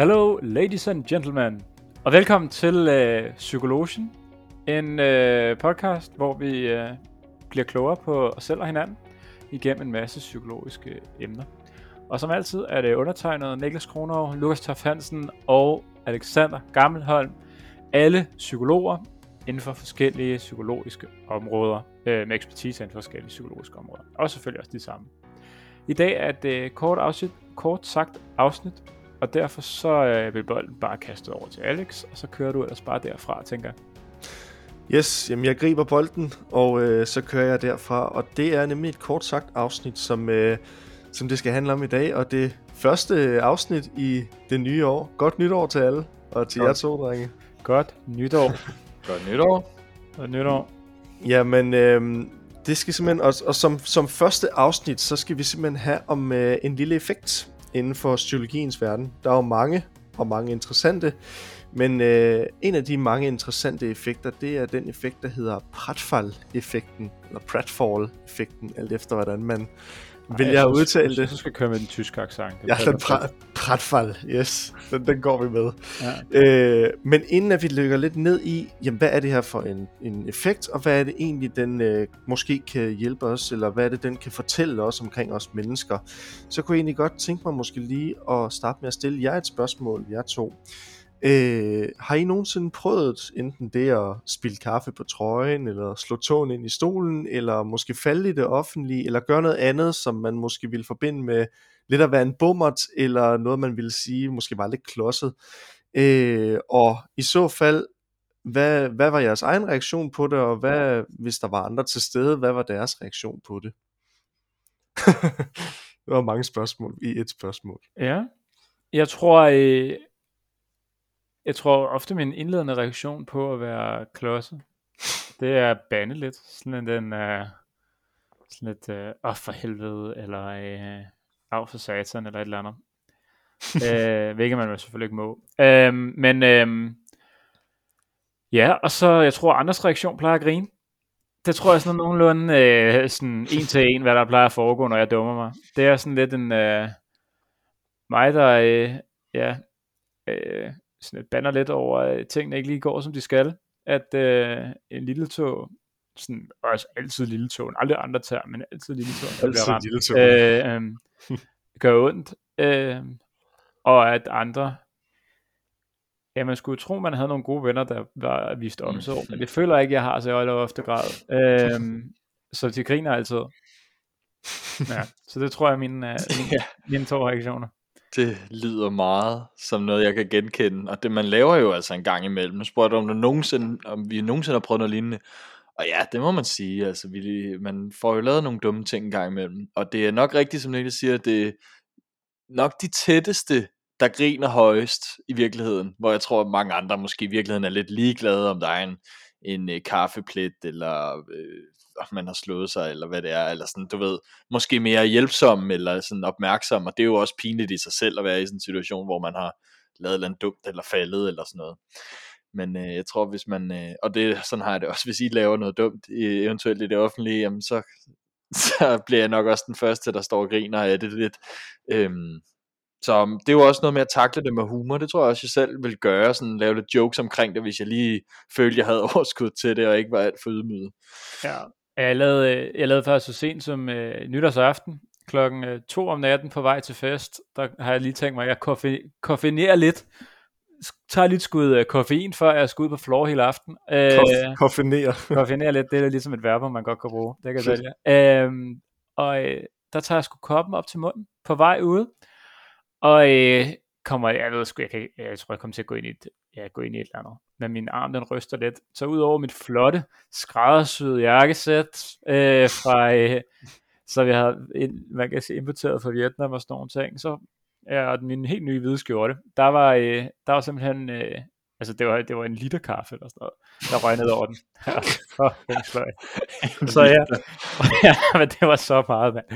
Hello, ladies and gentlemen, og velkommen til øh, Psykologien, en øh, podcast, hvor vi øh, bliver klogere på os selv og hinanden igennem en masse psykologiske emner. Og som altid er det undertegnet Niklas Kronov, Lukas Toff Hansen og Alexander Gammelholm, alle psykologer inden for forskellige psykologiske områder, øh, med ekspertise inden for forskellige psykologiske områder, og selvfølgelig også de samme. I dag er det kort, afsnit, kort sagt afsnit og derfor så øh, vil bolden bare kaste over til Alex, og så kører du ellers bare derfra, tænker jeg. Yes, jamen jeg griber bolden, og øh, så kører jeg derfra. Og det er nemlig et kort sagt afsnit, som, øh, som det skal handle om i dag. Og det første afsnit i det nye år. Godt nytår til alle, og til Godt. jer to, drenge. Godt nytår. Godt nytår. Godt nytår. Jamen, øh, det skal simpelthen, og, og som, som første afsnit, så skal vi simpelthen have om øh, en lille effekt, inden for psykologiens verden. Der er jo mange, og mange interessante, men øh, en af de mange interessante effekter, det er den effekt, der hedder Pratfall-effekten, eller Pratfall-effekten, alt efter hvordan man vil jeg, jeg udtale det. Så skal køre med den tyske accent. Ja, den pra- Pratfall, yes. Den, den går vi med. Ja. Øh, men inden at vi lykker lidt ned i, jamen, hvad er det her for en, en effekt, og hvad er det egentlig, den øh, måske kan hjælpe os, eller hvad er det, den kan fortælle os omkring os mennesker, så kunne jeg egentlig godt tænke mig måske lige at starte med at stille jer et spørgsmål, jer to. Øh, har I nogensinde prøvet enten det at spille kaffe på trøjen, eller slå tåen ind i stolen, eller måske falde i det offentlige, eller gøre noget andet, som man måske ville forbinde med lidt at være en bummert, eller noget man ville sige måske var lidt klodset. Øh, og i så fald, hvad, hvad var jeres egen reaktion på det, og hvad, hvis der var andre til stede, hvad var deres reaktion på det? det var mange spørgsmål i et spørgsmål. Ja, jeg tror, øh, jeg tror ofte min indledende reaktion på at være klodset, det er at bande lidt. Sådan den, uh, sådan lidt, uh, oh, for helvede, eller uh, af for satan, eller et eller andet. uh, hvilket man selvfølgelig ikke må. Uh, men uh, ja, og så, jeg tror, andres reaktion plejer at grine. Det tror jeg sådan nogenlunde uh, sådan en til en, hvad der plejer at foregå, når jeg dummer mig. Det er sådan lidt en, uh, mig, der, uh, ja, uh, sådan banner lidt over, at tingene ikke lige går, som de skal. At øh, en lille tog, sådan, også altid lille tog, aldrig andre tager, men altid lille tog, bliver ramt, lille tog. Øh, øh, gør ondt. Øh, og at andre, ja, man skulle tro, man havde nogle gode venner, der var vist omsorg, mm. men det føler jeg ikke, jeg har, så jeg ofte grad. Øh, så de griner altid. Ja, så det tror jeg er mine, uh, mine, mine to reaktioner. Det lyder meget som noget, jeg kan genkende. Og det man laver jo altså en gang imellem. Nu spurgte om, du nogensinde, om vi nogensinde har prøvet noget lignende. Og ja, det må man sige. Altså, vi, man får jo lavet nogle dumme ting en gang imellem. Og det er nok rigtigt, som Niklas siger, det er nok de tætteste, der griner højst i virkeligheden. Hvor jeg tror, at mange andre måske i virkeligheden er lidt ligeglade, om der er en, en øh, kaffeplet, eller øh, man har slået sig, eller hvad det er, eller sådan, du ved, måske mere hjælpsom, eller sådan opmærksom, og det er jo også pinligt i sig selv at være i sådan en situation, hvor man har lavet noget dumt, eller faldet, eller sådan noget. Men øh, jeg tror, hvis man, øh, og det, sådan har jeg det også, hvis I laver noget dumt, øh, eventuelt i det offentlige, jamen så, så bliver jeg nok også den første, der står og griner af det lidt. Øhm, så øhm, det er jo også noget med at takle det med humor. Det tror jeg også, jeg selv vil gøre. Sådan lave lidt jokes omkring det, hvis jeg lige følte, jeg havde overskud til det, og ikke var alt for ydmyget. Ja, jeg lavede, øh, jeg lavede faktisk så sent som øh, nytårsaften, klokken øh, to om natten på vej til fest, der har jeg lige tænkt mig, at jeg koffe, koffeinerer lidt, tager lidt skud øh, koffein, før jeg skal ud på floor hele aften. Øh, koffeinere. koffeinere lidt, det er ligesom et verb, man godt kan bruge. Det kan jeg øh, og øh, der tager jeg sgu koppen op til munden på vej ude, og øh, kommer, jeg ved sgu, jeg, kan, jeg tror, jeg kommer til at gå ind i et, ja, gå ind i et eller andet. Men min arm, den ryster lidt. Så ud over mit flotte, skræddersyede jakkesæt øh, fra, øh, så vi har man kan sige, importeret fra Vietnam og sådan nogle ting, så ja, min helt nye hvide skjorte, der var, øh, der var simpelthen, øh, altså det var, det var en liter kaffe eller sådan noget, der røg ned over den. så ja, ja, men det var så meget, mand.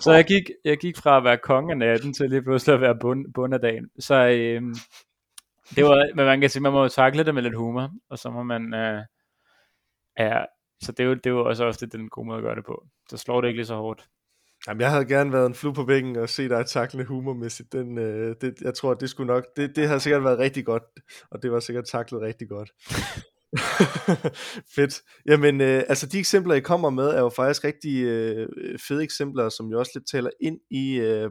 Så jeg gik, jeg gik fra at være konge af natten til lige pludselig at være bund, bund af dagen. Så øh, det var, men man kan sige, man må takle det med lidt humor, og så må man, øh, ja, så det er, jo, det er jo også ofte den gode måde at gøre det på. Så slår det ikke lige så hårdt. Jamen, jeg havde gerne været en flue på væggen og se dig takle humormæssigt. Den, øh, det, jeg tror, det skulle nok, det, det havde sikkert været rigtig godt, og det var sikkert taklet rigtig godt. Fedt. Jamen, øh, altså de eksempler, I kommer med, er jo faktisk rigtig øh, fede eksempler, som jo også lidt taler ind i øh,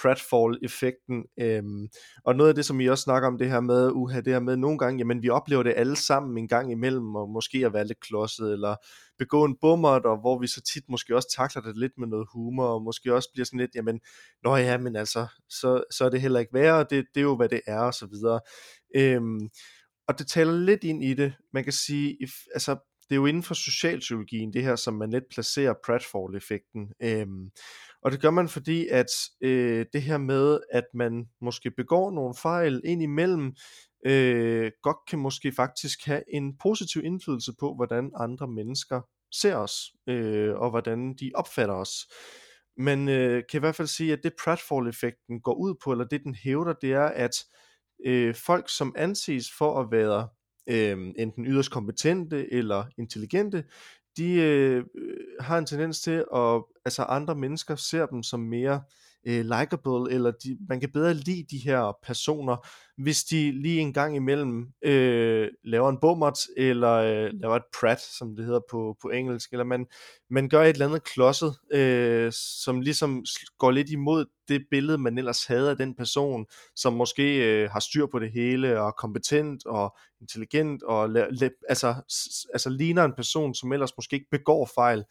pratfall-effekten. Øhm, og noget af det, som I også snakker om, det her med, uha, det her med nogle gange, jamen vi oplever det alle sammen en gang imellem, og måske at være lidt klodset, eller begå en bummert, og hvor vi så tit måske også takler det lidt med noget humor, og måske også bliver sådan lidt, jamen, nå ja, men altså, så, så er det heller ikke værre, det, det er jo, hvad det er, og så videre. Øhm, og det taler lidt ind i det. Man kan sige, if, altså, det er jo inden for socialpsykologien, det her, som man lidt placerer pratfall-effekten. Øhm, og det gør man, fordi at øh, det her med, at man måske begår nogle fejl ind imellem, øh, godt kan måske faktisk have en positiv indflydelse på, hvordan andre mennesker ser os, øh, og hvordan de opfatter os. Men øh, kan i hvert fald sige, at det pratfall-effekten går ud på, eller det den hævder, det er, at øh, folk, som anses for at være øh, enten yderst kompetente eller intelligente, de øh, har en tendens til at, altså andre mennesker ser dem som mere øh, likable, eller de, man kan bedre lide de her personer, hvis de lige en gang imellem øh, laver en bommert, eller øh, laver et prat, som det hedder på, på engelsk, eller man, man gør et eller andet klodset, øh, som ligesom går lidt imod det billede, man ellers havde af den person, som måske øh, har styr på det hele, og er kompetent, og intelligent, og altså, altså ligner en person, som ellers måske ikke begår fejl.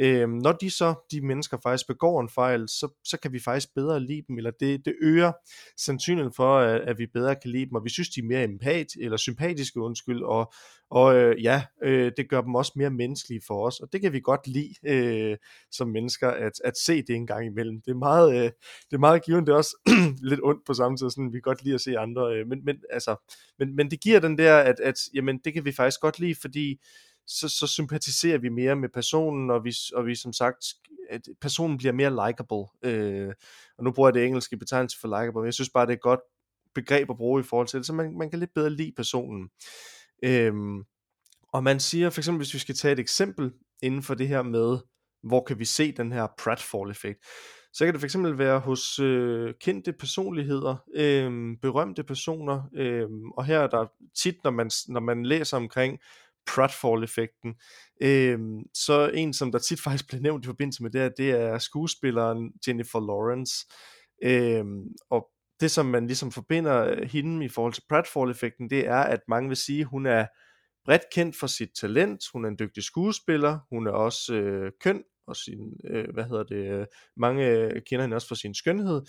Øh, når de så, de mennesker faktisk begår en fejl, så, så kan vi faktisk bedre lide dem, eller det, det øger sandsynligheden for, at, at vi bedre kan lide dem, og vi synes, de er mere empat, eller sympatiske, undskyld, og, og øh, ja, øh, det gør dem også mere menneskelige for os, og det kan vi godt lide øh, som mennesker, at, at se det en gang imellem. Det er meget, øh, det er meget givende, det er også lidt ondt på samme tid, sådan, vi kan godt lide at se andre, øh, men, men, altså, men, men det giver den der, at, at jamen, det kan vi faktisk godt lide, fordi så, så sympatiserer vi mere med personen, og vi, og vi som sagt, at personen bliver mere likable. Øh, og nu bruger jeg det engelske betegnelse for likable, men jeg synes bare, det er et godt begreb at bruge i forhold til det, så man, man kan lidt bedre lide personen. Øhm, og man siger, for eksempel hvis vi skal tage et eksempel inden for det her med, hvor kan vi se den her pratfall-effekt, så kan det fx være hos øh, kendte personligheder, øh, berømte personer, øh, og her er der tit, når man, når man læser omkring pratfall-effekten, øh, så en, som der tit faktisk bliver nævnt i forbindelse med det her, det er skuespilleren Jennifer Lawrence, øh, og det som man ligesom forbinder øh, hende i forhold til pratfall-effekten, det er, at mange vil sige, at hun er bredt kendt for sit talent, hun er en dygtig skuespiller, hun er også øh, køn, og sin, øh, hvad hedder det, øh, mange øh, kender hende også for sin skønhed,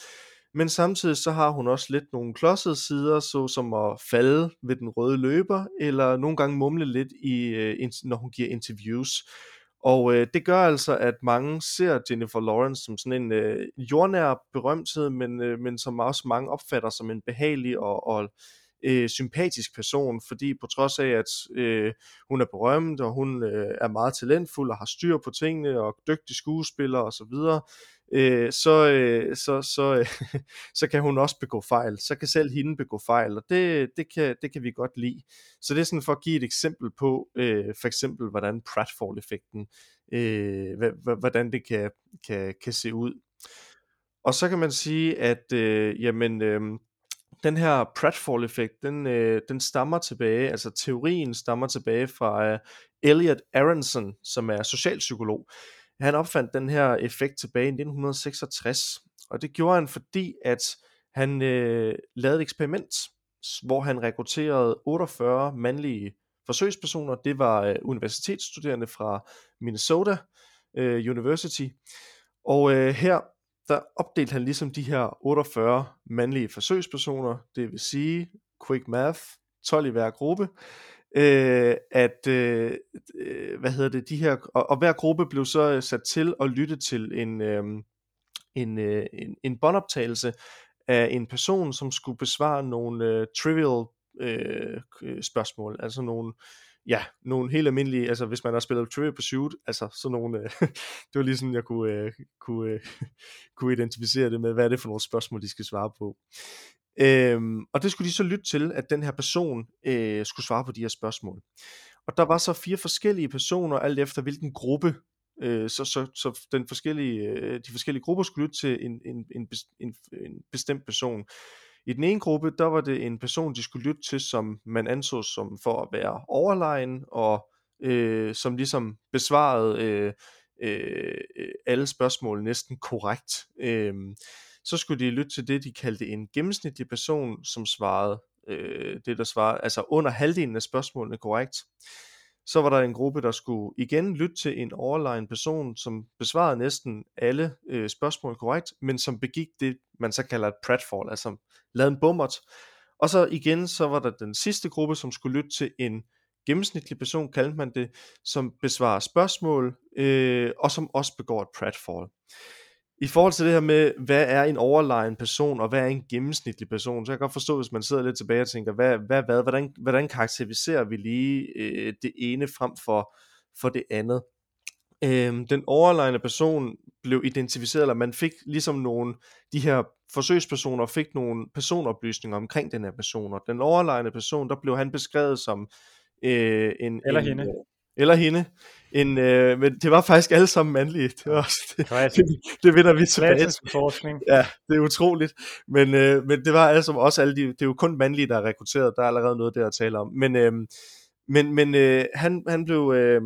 men samtidig så har hun også lidt nogle klodsede sider, så som at falde ved den røde løber, eller nogle gange mumle lidt, i, øh, når hun giver interviews. Og øh, det gør altså, at mange ser Jennifer Lawrence som sådan en øh, jordnær berømthed, men, øh, men som også mange opfatter som en behagelig og, og øh, sympatisk person, fordi på trods af, at øh, hun er berømt, og hun øh, er meget talentfuld og har styr på tingene, og dygtig skuespiller osv., øh, så, øh, så, så, øh, så kan hun også begå fejl. Så kan selv hende begå fejl, og det, det, kan, det kan vi godt lide. Så det er sådan for at give et eksempel på, øh, for eksempel hvordan pratfall-effekten, øh, hvordan det kan, kan, kan se ud. Og så kan man sige, at øh, jamen, øh, den her pratfall-effekt, den, øh, den stammer tilbage, altså teorien stammer tilbage fra øh, Elliot Aronson, som er socialpsykolog. Han opfandt den her effekt tilbage i 1966, og det gjorde han fordi, at han øh, lavede et eksperiment, hvor han rekrutterede 48 mandlige forsøgspersoner. Det var øh, universitetsstuderende fra Minnesota øh, University. Og øh, her der opdelte han ligesom de her 48 mandlige forsøgspersoner, det vil sige quick math, 12 i hver gruppe, øh, at øh, hvad hedder det, de her, og, og hver gruppe blev så øh, sat til at lytte til en, øh, en, øh, en, en båndoptagelse af en person, som skulle besvare nogle øh, trivial øh, spørgsmål, altså nogle ja, nogle helt almindelige, altså hvis man har spillet Trivia Pursuit, altså sådan nogle, øh, det var lige sådan, jeg kunne, øh, kunne, øh, kunne identificere det med, hvad er det for nogle spørgsmål, de skal svare på. Øhm, og det skulle de så lytte til, at den her person øh, skulle svare på de her spørgsmål. Og der var så fire forskellige personer, alt efter hvilken gruppe Øh, så, så, så den forskellige, øh, de forskellige grupper skulle lytte til en, en, en, en, en bestemt person. I den ene gruppe, der var det en person, de skulle lytte til, som man anså som for at være overlegen, og øh, som ligesom besvarede øh, øh, alle spørgsmål næsten korrekt. Øh, så skulle de lytte til det, de kaldte en gennemsnitlig person, som svarede øh, det, der svarede, altså under halvdelen af spørgsmålene korrekt. Så var der en gruppe, der skulle igen lytte til en overlegen person, som besvarede næsten alle øh, spørgsmål korrekt, men som begik det, man så kalder et pratfall, altså lavede en bummert. Og så igen, så var der den sidste gruppe, som skulle lytte til en gennemsnitlig person, kaldte man det, som besvarer spørgsmål, øh, og som også begår et pratfall. I forhold til det her med, hvad er en overlegen person, og hvad er en gennemsnitlig person, så jeg kan godt forstå, hvis man sidder lidt tilbage og tænker, hvad, hvad, hvad, hvordan, hvordan karakteriserer vi lige øh, det ene frem for, for det andet? Øhm, den overlegne person blev identificeret, eller man fik ligesom nogle, de her forsøgspersoner fik nogle personoplysninger omkring den her person, og den overlegne person, der blev han beskrevet som øh, en... Eller en, hende. Øh, eller hende. En, øh, men det var faktisk alle sammen mandlige. Det, var også, det, Klassisk. det, det vender vi tilbage til. Klassisk forskning. Ja, det er utroligt. Men, øh, men det var altså også alle de, det er jo kun mandlige, der er rekrutteret. Der er allerede noget der at tale om. Men, øh, men, men øh, han, han blev øh,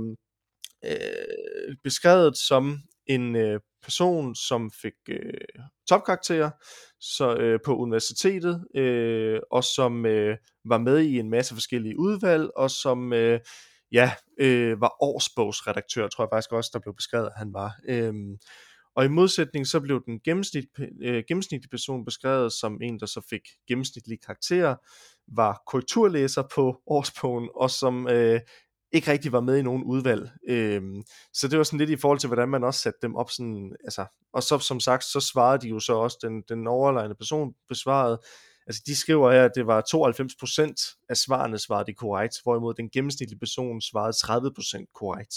øh, beskrevet som en øh, person, som fik øh, topkarakterer så, øh, på universitetet, øh, og som øh, var med i en masse forskellige udvalg, og som øh, ja, øh, var årsbogsredaktør, tror jeg faktisk også, der blev beskrevet, at han var. Øhm, og i modsætning så blev den gennemsnit, øh, gennemsnitlige person beskrevet som en, der så fik gennemsnitlige karakterer, var korrekturlæser på årsbogen, og som øh, ikke rigtig var med i nogen udvalg. Øhm, så det var sådan lidt i forhold til, hvordan man også satte dem op. Sådan, altså, og så som sagt, så svarede de jo så også, den, den overlejende person besvarede, altså de skriver her, at det var 92% af svarene svarede det korrekt, hvorimod den gennemsnitlige person svarede 30% korrekt.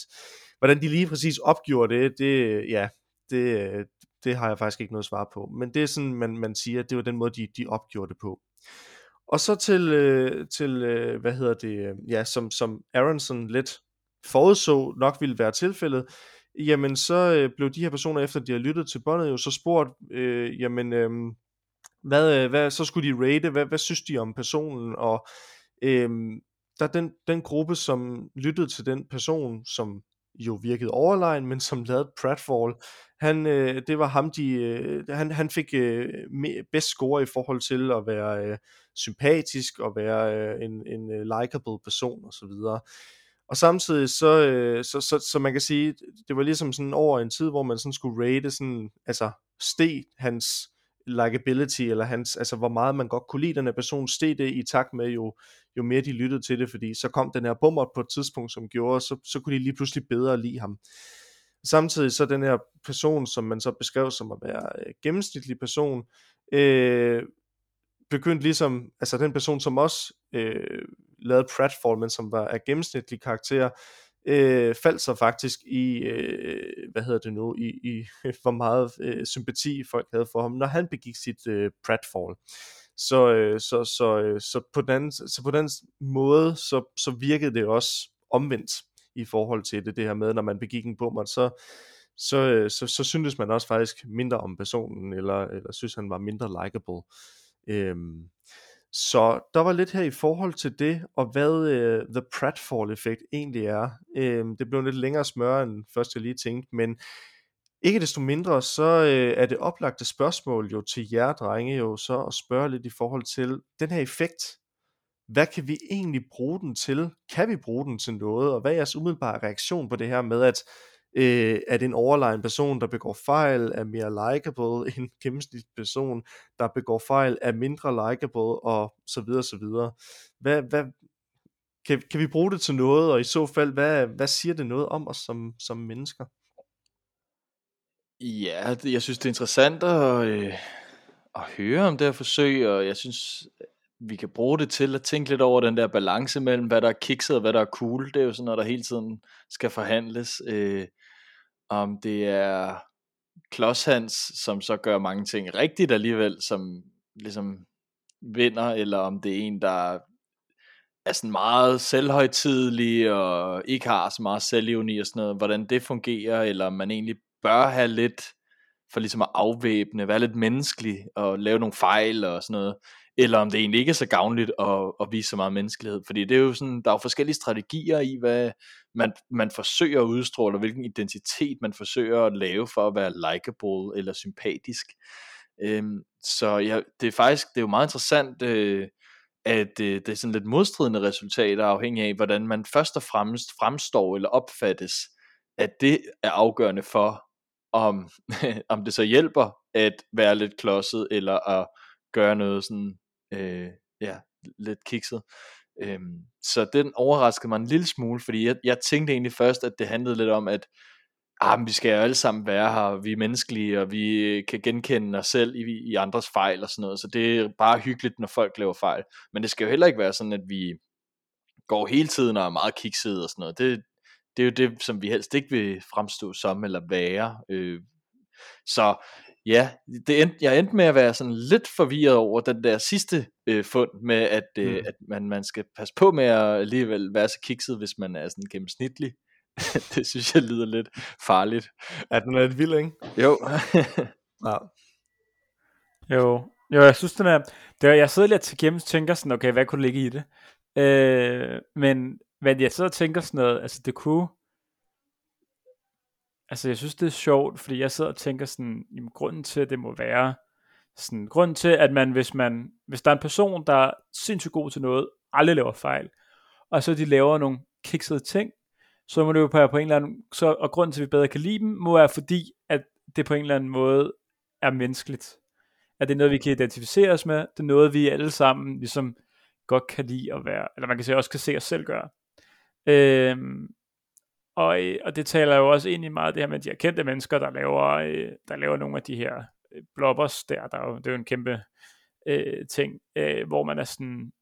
Hvordan de lige præcis opgjorde det, det, ja, det, det har jeg faktisk ikke noget svar på. Men det er sådan, man, man siger, at det var den måde, de, de opgjorde det på. Og så til, øh, til øh, hvad hedder det, øh, ja, som, som Aronson lidt forudså nok ville være tilfældet, jamen så øh, blev de her personer, efter de har lyttet til båndet, jo så spurgt, øh, jamen, øh, hvad, øh, hvad, så skulle de rate, hvad, hvad synes de om personen, og øhm, der den, den gruppe, som lyttede til den person, som jo virkede overlegen, men som lavede pratfall, han, øh, det var ham, de, øh, han, han fik øh, bedst score i forhold til at være øh, sympatisk og være øh, en, en øh, likable person og så videre. Og samtidig så, øh, så, så, så man kan sige, det var ligesom sådan over en tid, hvor man sådan skulle rate sådan, altså steg hans likability, eller hans, altså hvor meget man godt kunne lide den her person, steg det i takt med, jo, jo mere de lyttede til det, fordi så kom den her bummer på et tidspunkt, som gjorde, så, så kunne de lige pludselig bedre lide ham. Samtidig så den her person, som man så beskrev som at være øh, gennemsnitlig person, øh, begyndte ligesom, altså den person, som også øh, lavede pratfall, men som var af gennemsnitlig karakter, øh, faldt så faktisk i, øh, hvad hedder det nu, i, i hvor meget øh, sympati folk havde for ham, når han begik sit øh, pratfall. Så, øh, så, så, øh, så, på den, så på den måde, så, så virkede det også omvendt i forhold til det, det her med, når man begik en bummer, så, så, øh, så, så syntes man også faktisk mindre om personen, eller, eller synes han var mindre likable. Øhm, så der var lidt her i forhold til det, og hvad uh, The Pratfall effekt egentlig er. Uh, det blev lidt længere smør, end først jeg lige tænkte, men ikke desto mindre, så uh, er det oplagte spørgsmål jo til jer drenge jo så at spørge lidt i forhold til den her effekt. Hvad kan vi egentlig bruge den til? Kan vi bruge den til noget? Og hvad er jeres umiddelbare reaktion på det her med, at øh, at en overlegen person, der begår fejl, er mere likable end en gennemsnitlig person, der begår fejl, er mindre likable, og så videre, så videre. Hvad, hvad, kan, kan vi bruge det til noget, og i så fald, hvad, hvad siger det noget om os som, som mennesker? Ja, det, jeg synes, det er interessant at, øh, at høre om det her forsøg, og jeg synes, vi kan bruge det til at tænke lidt over den der balance mellem, hvad der er kikset og hvad der er cool. Det er jo sådan noget, der hele tiden skal forhandles. Øh, om det er Klodshans, som så gør mange ting rigtigt alligevel, som ligesom vinder, eller om det er en, der er sådan meget selvhøjtidelig og ikke har så meget selvivni og sådan noget, hvordan det fungerer, eller om man egentlig bør have lidt for ligesom at afvæbne, være lidt menneskelig og lave nogle fejl og sådan noget, eller om det egentlig ikke er så gavnligt at, at vise så meget menneskelighed, fordi det er jo sådan, der er jo forskellige strategier i, hvad man, man forsøger at udstråle, og hvilken identitet man forsøger at lave for at være likable eller sympatisk. Øhm, så ja, det er faktisk, det er jo meget interessant, øh, at øh, det er sådan lidt modstridende resultater, afhængig af, hvordan man først og fremmest fremstår eller opfattes, at det er afgørende for, om, om det så hjælper at være lidt klodset, eller at gøre noget sådan, øh, ja, lidt kikset. Øhm, så den overraskede mig en lille smule, fordi jeg, jeg tænkte egentlig først, at det handlede lidt om, at ah, men vi skal jo alle sammen være her, vi er menneskelige, og vi øh, kan genkende os selv i, i andres fejl og sådan noget, så det er bare hyggeligt, når folk laver fejl. Men det skal jo heller ikke være sådan, at vi går hele tiden og er meget kiksede og sådan noget. Det, det er jo det, som vi helst ikke vil fremstå som eller være. Øh, så ja, det endte, jeg endte med at være sådan lidt forvirret over den der sidste øh, fund med, at, øh, mm. at man, man skal passe på med at alligevel være så kikset, hvis man er sådan gennemsnitlig. det synes jeg lyder lidt farligt. Er den lidt vild, ikke? Jo. ja. Jo, jo, jeg synes den er, det er jeg sidder lidt til gennem tænker sådan, okay, hvad kunne ligge i det? Øh, men, men jeg sidder og tænker sådan noget, altså det kunne, altså jeg synes det er sjovt, fordi jeg sidder og tænker sådan, jamen, grunden til, at det må være, sådan, grunden til, at man, hvis man, hvis der er en person, der er sindssygt god til noget, aldrig laver fejl, og så de laver nogle kiksede ting, så må det jo på, på en eller anden, så, og grunden til, at vi bedre kan lide dem, må være fordi, at det på en eller anden måde er menneskeligt. At det er noget, vi kan identificere os med, det er noget, vi alle sammen ligesom godt kan lide at være, eller man kan sige, også kan se os selv gøre. Øhm, og, øh, og det taler jo også ind i meget det her med de her kendte mennesker, der laver, øh, der laver nogle af de her øh, blobbers der, der er jo, det er jo en kæmpe øh, ting, øh, hvor man er sådan,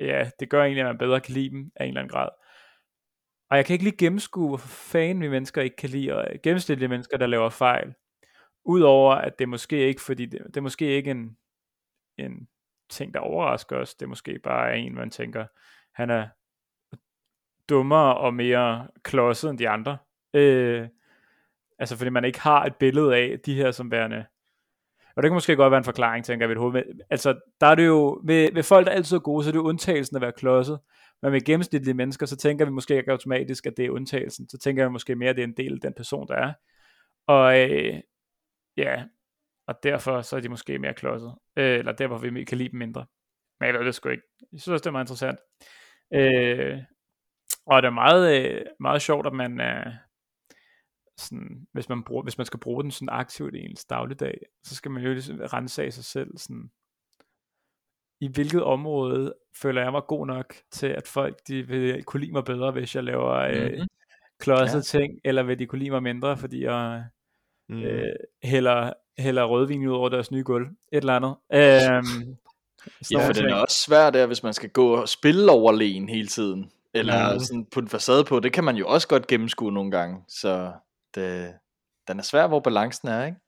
ja, det gør egentlig, at man bedre kan lide dem af en eller anden grad. Og jeg kan ikke lige gennemskue, hvorfor fanden vi mennesker ikke kan lide, og øh, gennemsnitlige mennesker, der laver fejl. Udover at det måske ikke, fordi det, det er måske ikke en, en ting, der overrasker os. Det er måske bare en, man tænker, han er dummere og mere klodset end de andre. Øh, altså fordi man ikke har et billede af de her som værende og det kan måske godt være en forklaring, tænker jeg ved hoved. Men, altså, der er det jo, ved, ved folk, der er altid er gode, så er det jo undtagelsen at være klodset. Men med gennemsnitlige mennesker, så tænker vi måske ikke automatisk, at det er undtagelsen. Så tænker vi måske mere, at det er en del af den person, der er. Og øh, ja, og derfor så er de måske mere klodset. Øh, eller derfor vi kan lide dem mindre. Men jeg ved det sgu ikke. Jeg synes også, det er meget interessant. Øh, og det er meget, øh, meget sjovt, at man er, sådan, hvis, man bruger, hvis man skal bruge den sådan aktivt i ens dagligdag, så skal man jo ligesom rense af sig selv, sådan, i hvilket område føler jeg mig god nok til, at folk de vil kunne lide mig bedre, hvis jeg laver mm-hmm. øh, klodset ja. ting, eller vil de kunne lide mig mindre, fordi jeg mm. øh, hælder, hælder rødvin ud over deres nye gulv, et eller andet. Øhm, ja, for det er også svært der, hvis man skal gå og spille overlegen hele tiden, eller mm. sådan på en facade på, det kan man jo også godt gennemskue nogle gange, så det, den er svær, hvor balancen er, ikke?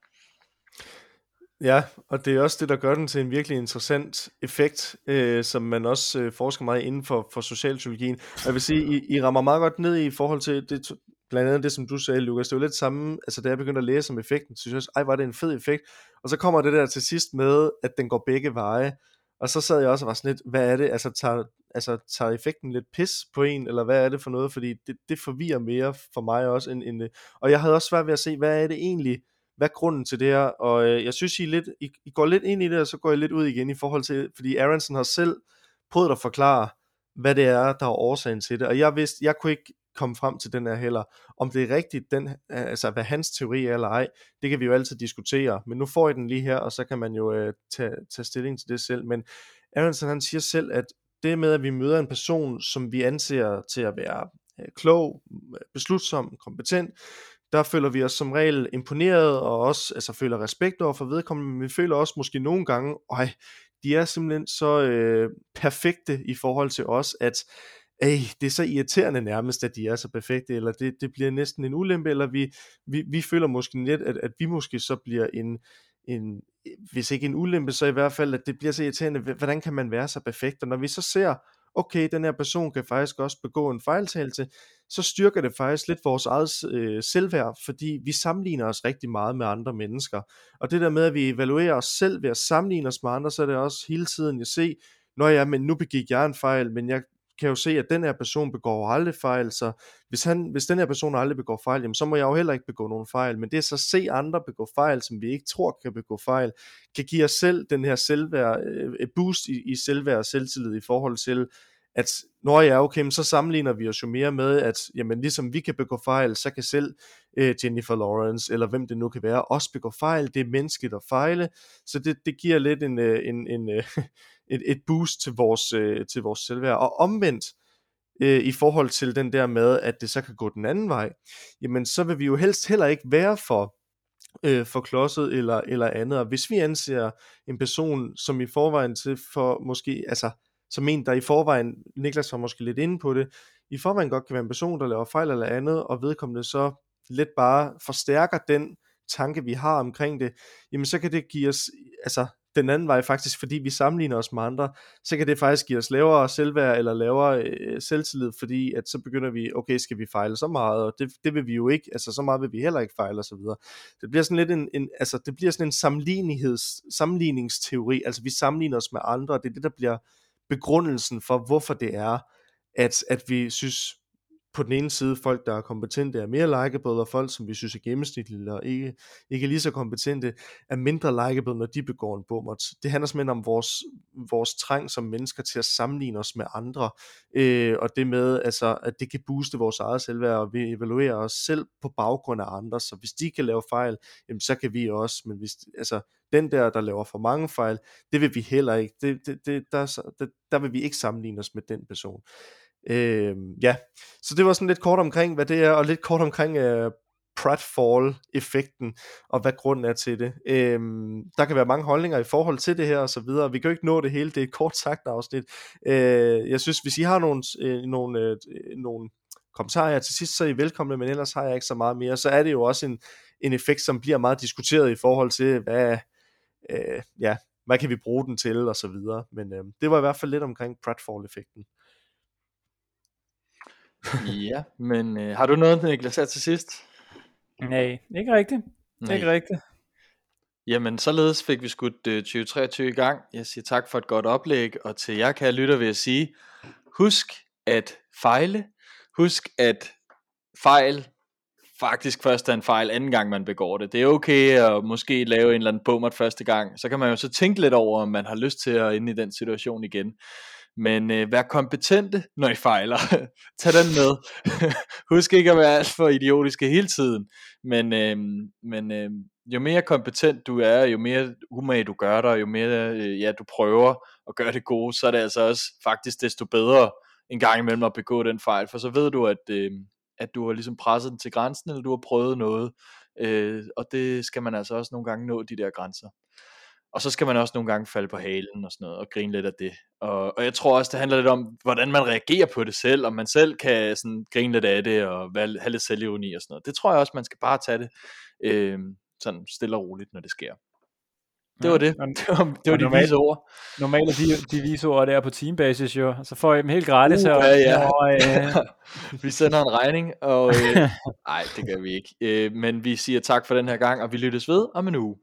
Ja, og det er også det, der gør den til en virkelig interessant effekt, øh, som man også øh, forsker meget inden for, for socialpsykologien. Og jeg vil sige, I, I rammer meget godt ned i forhold til det, blandt andet det, som du sagde, Lukas. Det var lidt samme, altså da jeg begyndte at læse om effekten, synes jeg også, ej, var det en fed effekt. Og så kommer det der til sidst med, at den går begge veje. Og så sad jeg også og var sådan lidt, hvad er det? Altså tager, altså, tager effekten lidt pis på en, eller hvad er det for noget? Fordi det, det forvirrer mere for mig også. End, end, øh, og jeg havde også svært ved at se, hvad er det egentlig, hvad er grunden til det her? Og øh, jeg synes, I, lidt, I, I går lidt ind i det, og så går I lidt ud igen i forhold til, fordi Aronson har selv prøvet at forklare, hvad det er, der er årsagen til det. Og jeg vidste, jeg kunne ikke komme frem til den her heller. Om det er rigtigt, den, altså hvad hans teori er eller ej, det kan vi jo altid diskutere. Men nu får I den lige her, og så kan man jo øh, tage, tage stilling til det selv. Men Aronson han siger selv, at det med, at vi møder en person, som vi anser til at være øh, klog, beslutsom, kompetent, der føler vi os som regel imponeret, og også altså, føler respekt over for vedkommende, men vi føler også måske nogle gange, at de er simpelthen så øh, perfekte i forhold til os, at ej, det er så irriterende nærmest, at de er så perfekte, eller det, det bliver næsten en ulempe, eller vi, vi, vi føler måske lidt, at, at vi måske så bliver en, en, hvis ikke en ulempe, så i hvert fald, at det bliver så irriterende, hvordan kan man være så perfekt? Og når vi så ser okay, den her person kan faktisk også begå en fejltagelse, så styrker det faktisk lidt vores eget øh, selvværd, fordi vi sammenligner os rigtig meget med andre mennesker. Og det der med, at vi evaluerer os selv ved at sammenligne os med andre, så er det også hele tiden jeg ser, når ja, men nu begik jeg en fejl, men jeg kan jo se, at den her person begår aldrig fejl, så hvis, han, hvis den her person aldrig begår fejl, jamen, så må jeg jo heller ikke begå nogen fejl, men det er så at se andre begå fejl, som vi ikke tror kan begå fejl, kan give os selv den her selvværd, øh, et boost i, i selvværd og selvtillid i forhold til, at når jeg er okay, så sammenligner vi os jo mere med, at jamen, ligesom vi kan begå fejl, så kan selv øh, Jennifer Lawrence, eller hvem det nu kan være, også begå fejl. Det er menneskeligt at fejle, så det, det giver lidt en, øh, en, en, en, øh, et, et boost til vores, øh, til vores selvværd. Og omvendt, øh, i forhold til den der med, at det så kan gå den anden vej, jamen så vil vi jo helst heller ikke være for øh, for klodset eller, eller andet. Og hvis vi anser en person som i forvejen til for måske, altså som en, der i forvejen, Niklas var måske lidt inde på det, i forvejen godt kan være en person, der laver fejl eller andet, og vedkommende så lidt bare forstærker den tanke, vi har omkring det, jamen så kan det give os, altså den anden vej faktisk, fordi vi sammenligner os med andre, så kan det faktisk give os lavere selvværd eller lavere øh, selvtillid, fordi at så begynder vi, okay, skal vi fejle så meget, og det, det vil vi jo ikke, altså så meget vil vi heller ikke fejle og så videre. Det bliver sådan lidt en, en altså det bliver sådan en sammenlignings, sammenligningsteori, altså vi sammenligner os med andre, og det er det, der bliver begrundelsen for, hvorfor det er, at, at vi synes, på den ene side, folk, der er kompetente, er mere likeable, og folk, som vi synes er gennemsnitlige, og ikke, ikke lige så kompetente, er mindre likeable, når de begår en bummert. Det handler simpelthen om vores, vores trang som mennesker til at sammenligne os med andre, øh, og det med, altså, at det kan booste vores eget selvværd, og vi evaluerer os selv på baggrund af andre, så hvis de kan lave fejl, jamen, så kan vi også, men hvis, altså, den der, der laver for mange fejl, det vil vi heller ikke, det, det, det, der, der, der vil vi ikke sammenligne os med den person. Øh, ja, så det var sådan lidt kort omkring, hvad det er, og lidt kort omkring øh, pratfall-effekten, og hvad grunden er til det. Øh, der kan være mange holdninger i forhold til det her, og så videre. Vi kan jo ikke nå det hele, det er et kort sagt afsnit. Øh, jeg synes, hvis I har nogle, øh, nogle, øh, nogle kommentarer til sidst, så er I velkomne, men ellers har jeg ikke så meget mere. Så er det jo også en, en effekt, som bliver meget diskuteret i forhold til, hvad, øh, ja, hvad kan vi bruge den til, og så videre. Men øh, det var i hvert fald lidt omkring pratfall-effekten ja, men øh, har du noget, Niklas, her til sidst? Nej, ikke rigtigt. Nej. Ikke rigtigt. Jamen, således fik vi skudt øh, 2023 i gang. Jeg siger tak for et godt oplæg, og til jer, kan lytter, vil jeg sige, husk at fejle. Husk at fejl faktisk først er en fejl anden gang man begår det. Det er okay at måske lave en eller anden bummert første gang. Så kan man jo så tænke lidt over, om man har lyst til at ind i den situation igen. Men øh, vær kompetente, når I fejler. Tag den med. Husk ikke at være alt for idiotiske hele tiden. Men, øh, men øh, jo mere kompetent du er, jo mere umage du gør dig, jo mere øh, ja, du prøver at gøre det gode, så er det altså også faktisk desto bedre en gang imellem at begå den fejl. For så ved du, at, øh, at du har ligesom presset den til grænsen, eller du har prøvet noget. Øh, og det skal man altså også nogle gange nå, de der grænser. Og så skal man også nogle gange falde på halen og sådan noget, og grine lidt af det. Og, og jeg tror også, det handler lidt om, hvordan man reagerer på det selv, om man selv kan sådan grine lidt af det, og have lidt selvironi og sådan noget. Det tror jeg også, man skal bare tage det øh, sådan stille og roligt, når det sker. Det var det. Ja, det var, det var de normalt, vise ord. Normalt er de, de vise ord der på teambasis jo, så får I dem helt gratis. Uh, og, ja, ja. Og, øh... vi sender en regning, og øh, nej, det gør vi ikke. Øh, men vi siger tak for den her gang, og vi lyttes ved om en uge.